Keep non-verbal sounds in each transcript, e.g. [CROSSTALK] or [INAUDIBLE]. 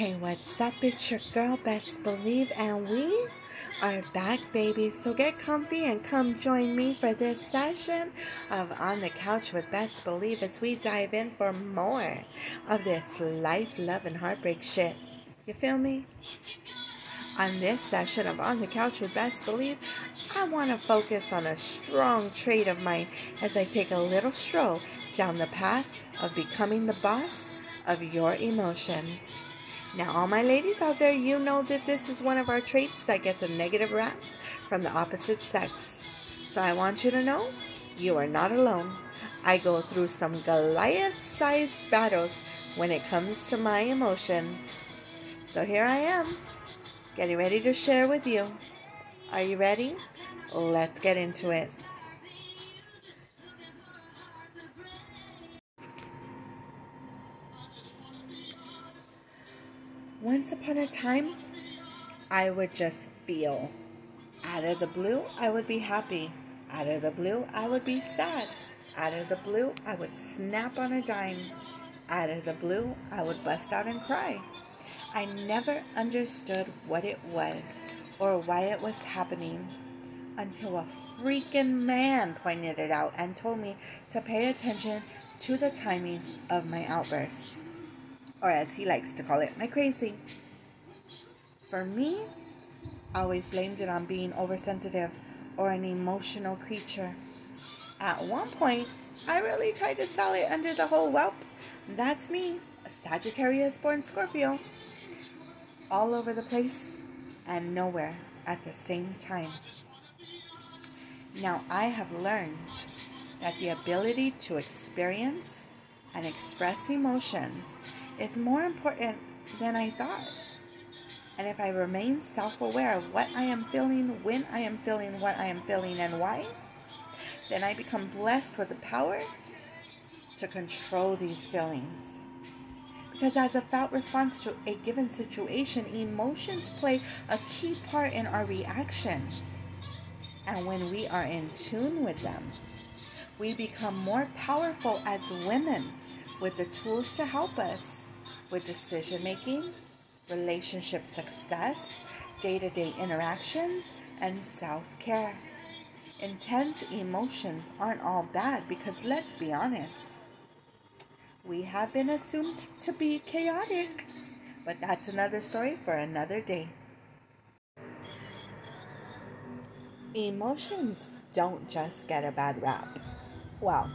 Hey, what's up? It's your girl, Best Believe, and we are back, baby. So get comfy and come join me for this session of On the Couch with Best Believe as we dive in for more of this life, love, and heartbreak shit. You feel me? On this session of On the Couch with Best Believe, I want to focus on a strong trait of mine as I take a little stroll down the path of becoming the boss of your emotions. Now, all my ladies out there, you know that this is one of our traits that gets a negative rap from the opposite sex. So I want you to know you are not alone. I go through some Goliath sized battles when it comes to my emotions. So here I am, getting ready to share with you. Are you ready? Let's get into it. Once upon a time, I would just feel. Out of the blue, I would be happy. Out of the blue, I would be sad. Out of the blue, I would snap on a dime. Out of the blue, I would bust out and cry. I never understood what it was or why it was happening until a freaking man pointed it out and told me to pay attention to the timing of my outburst or as he likes to call it, my crazy. For me, I always blamed it on being oversensitive or an emotional creature. At one point, I really tried to sell it under the whole whelp. That's me, a Sagittarius born Scorpio. All over the place and nowhere at the same time. Now, I have learned that the ability to experience and express emotions is more important than I thought. And if I remain self aware of what I am feeling, when I am feeling what I am feeling, and why, then I become blessed with the power to control these feelings. Because as a felt response to a given situation, emotions play a key part in our reactions. And when we are in tune with them, we become more powerful as women with the tools to help us with decision making, relationship success, day to day interactions, and self care. Intense emotions aren't all bad because let's be honest, we have been assumed to be chaotic. But that's another story for another day. Emotions don't just get a bad rap. Well,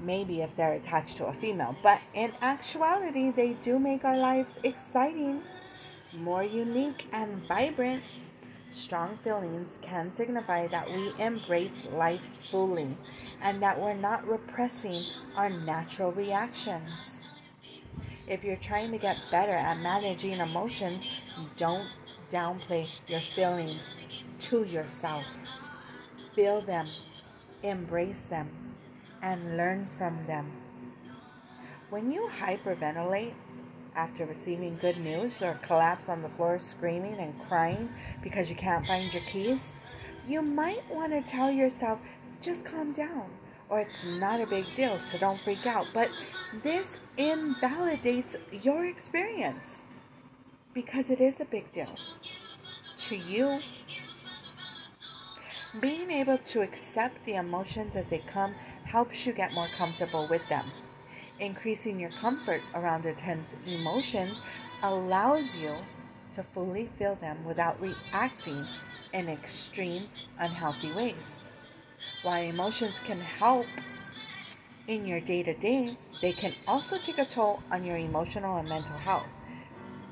maybe if they're attached to a female. But in actuality, they do make our lives exciting, more unique, and vibrant. Strong feelings can signify that we embrace life fully and that we're not repressing our natural reactions. If you're trying to get better at managing emotions, don't downplay your feelings to yourself. Feel them, embrace them, and learn from them. When you hyperventilate after receiving good news or collapse on the floor screaming and crying because you can't find your keys, you might want to tell yourself, just calm down, or it's not a big deal, so don't freak out. But this invalidates your experience because it is a big deal to you. Being able to accept the emotions as they come helps you get more comfortable with them. Increasing your comfort around intense emotions allows you to fully feel them without reacting in extreme, unhealthy ways. While emotions can help in your day to day, they can also take a toll on your emotional and mental health,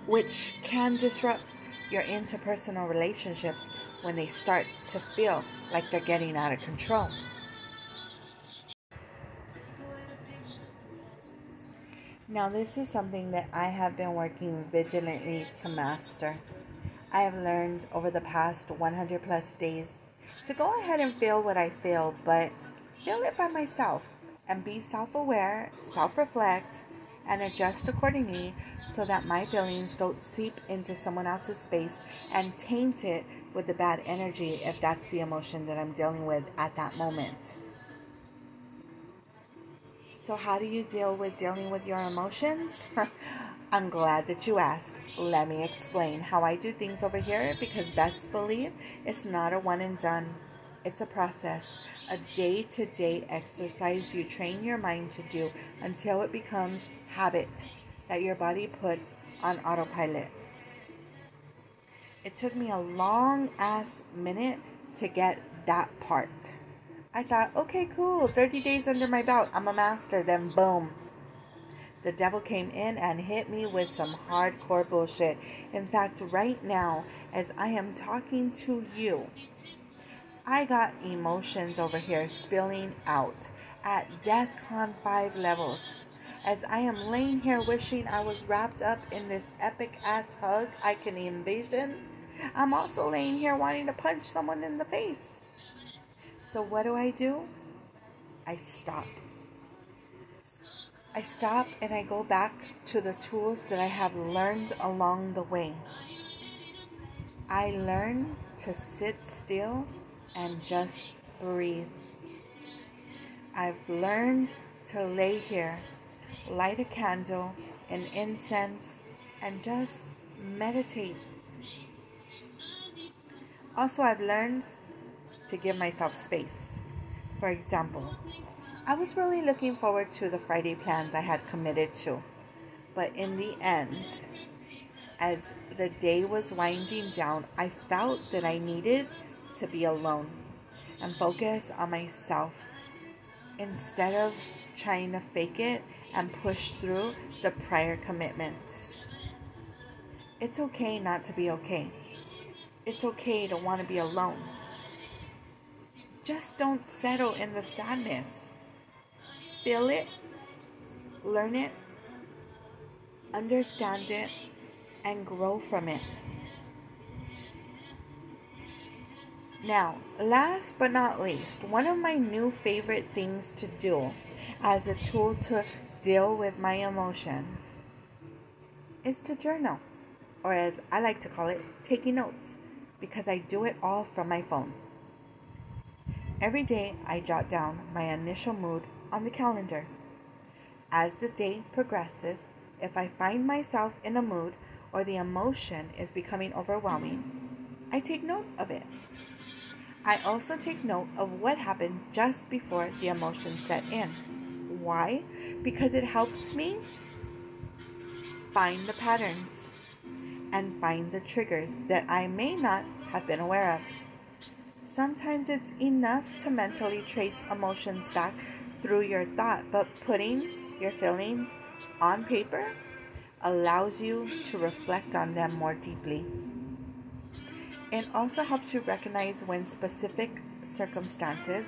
which can disrupt your interpersonal relationships when they start to feel like they're getting out of control. Now, this is something that I have been working vigilantly to master. I have learned over the past 100 plus days to go ahead and feel what I feel, but feel it by myself and be self aware, self reflect, and adjust accordingly so that my feelings don't seep into someone else's space and taint it with the bad energy if that's the emotion that I'm dealing with at that moment. So, how do you deal with dealing with your emotions? [LAUGHS] I'm glad that you asked. Let me explain how I do things over here because best believe it's not a one and done. It's a process, a day to day exercise you train your mind to do until it becomes habit that your body puts on autopilot. It took me a long ass minute to get that part. I thought, okay, cool, 30 days under my belt, I'm a master. Then, boom, the devil came in and hit me with some hardcore bullshit. In fact, right now, as I am talking to you, I got emotions over here spilling out at DEFCON 5 levels. As I am laying here wishing I was wrapped up in this epic ass hug I can envision, I'm also laying here wanting to punch someone in the face. So, what do I do? I stop. I stop and I go back to the tools that I have learned along the way. I learn to sit still and just breathe. I've learned to lay here, light a candle and incense, and just meditate. Also, I've learned to give myself space. For example, I was really looking forward to the Friday plans I had committed to. But in the end, as the day was winding down, I felt that I needed to be alone and focus on myself instead of trying to fake it and push through the prior commitments. It's okay not to be okay. It's okay to want to be alone. Just don't settle in the sadness feel it, learn it, understand it, and grow from it. Now, last but not least, one of my new favorite things to do as a tool to deal with my emotions is to journal, or as I like to call it, taking notes, because I do it all from my phone. Every day, I jot down my initial mood on the calendar. As the day progresses, if I find myself in a mood or the emotion is becoming overwhelming, I take note of it. I also take note of what happened just before the emotion set in. Why? Because it helps me find the patterns and find the triggers that I may not have been aware of. Sometimes it's enough to mentally trace emotions back through your thought, but putting your feelings on paper allows you to reflect on them more deeply. It also helps you recognize when specific circumstances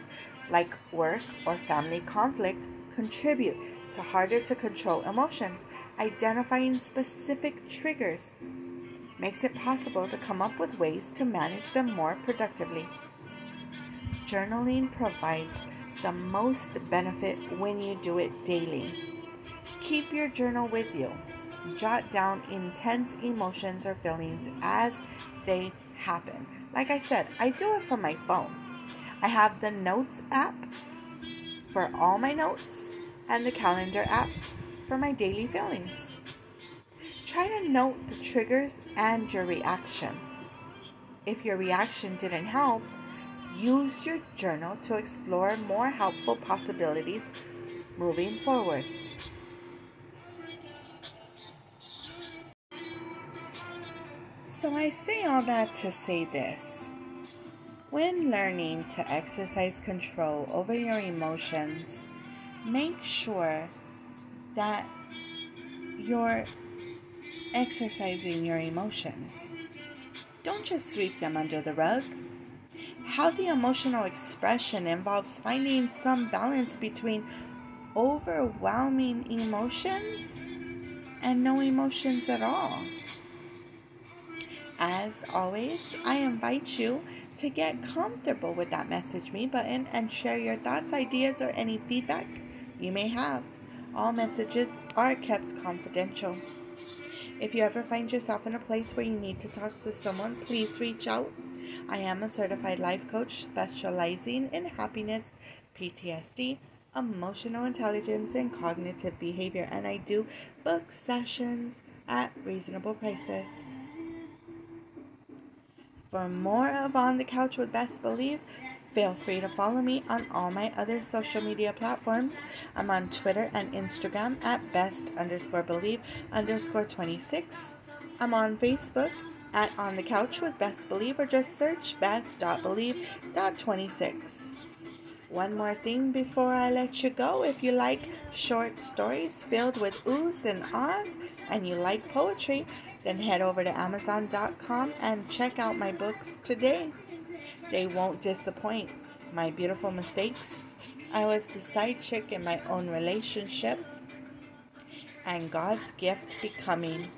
like work or family conflict contribute to harder to control emotions. Identifying specific triggers makes it possible to come up with ways to manage them more productively. Journaling provides the most benefit when you do it daily. Keep your journal with you. Jot down intense emotions or feelings as they happen. Like I said, I do it from my phone. I have the Notes app for all my notes and the Calendar app for my daily feelings. Try to note the triggers and your reaction. If your reaction didn't help, Use your journal to explore more helpful possibilities moving forward. So, I say all that to say this. When learning to exercise control over your emotions, make sure that you're exercising your emotions. Don't just sweep them under the rug. Healthy emotional expression involves finding some balance between overwhelming emotions and no emotions at all. As always, I invite you to get comfortable with that message me button and share your thoughts, ideas, or any feedback you may have. All messages are kept confidential. If you ever find yourself in a place where you need to talk to someone, please reach out I am a certified life coach specializing in happiness, PTSD, emotional intelligence, and cognitive behavior. And I do book sessions at reasonable prices. For more of On the Couch with Best Believe, feel free to follow me on all my other social media platforms. I'm on Twitter and Instagram at best underscore believe underscore 26. I'm on Facebook at On the Couch with Best Believe or just search best.believe.26. One more thing before I let you go. If you like short stories filled with oohs and ahs and you like poetry, then head over to Amazon.com and check out my books today. They won't disappoint. My Beautiful Mistakes. I was the side chick in my own relationship. And God's Gift Becoming.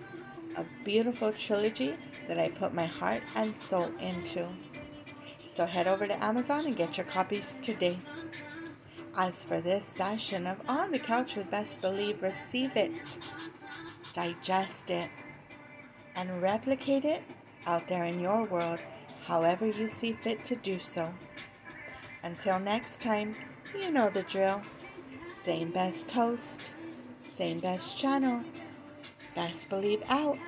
A beautiful trilogy that I put my heart and soul into. So head over to Amazon and get your copies today. As for this session of On the Couch with Best Believe, receive it, digest it, and replicate it out there in your world however you see fit to do so. Until next time, you know the drill. Same best host, same best channel. Best believe out.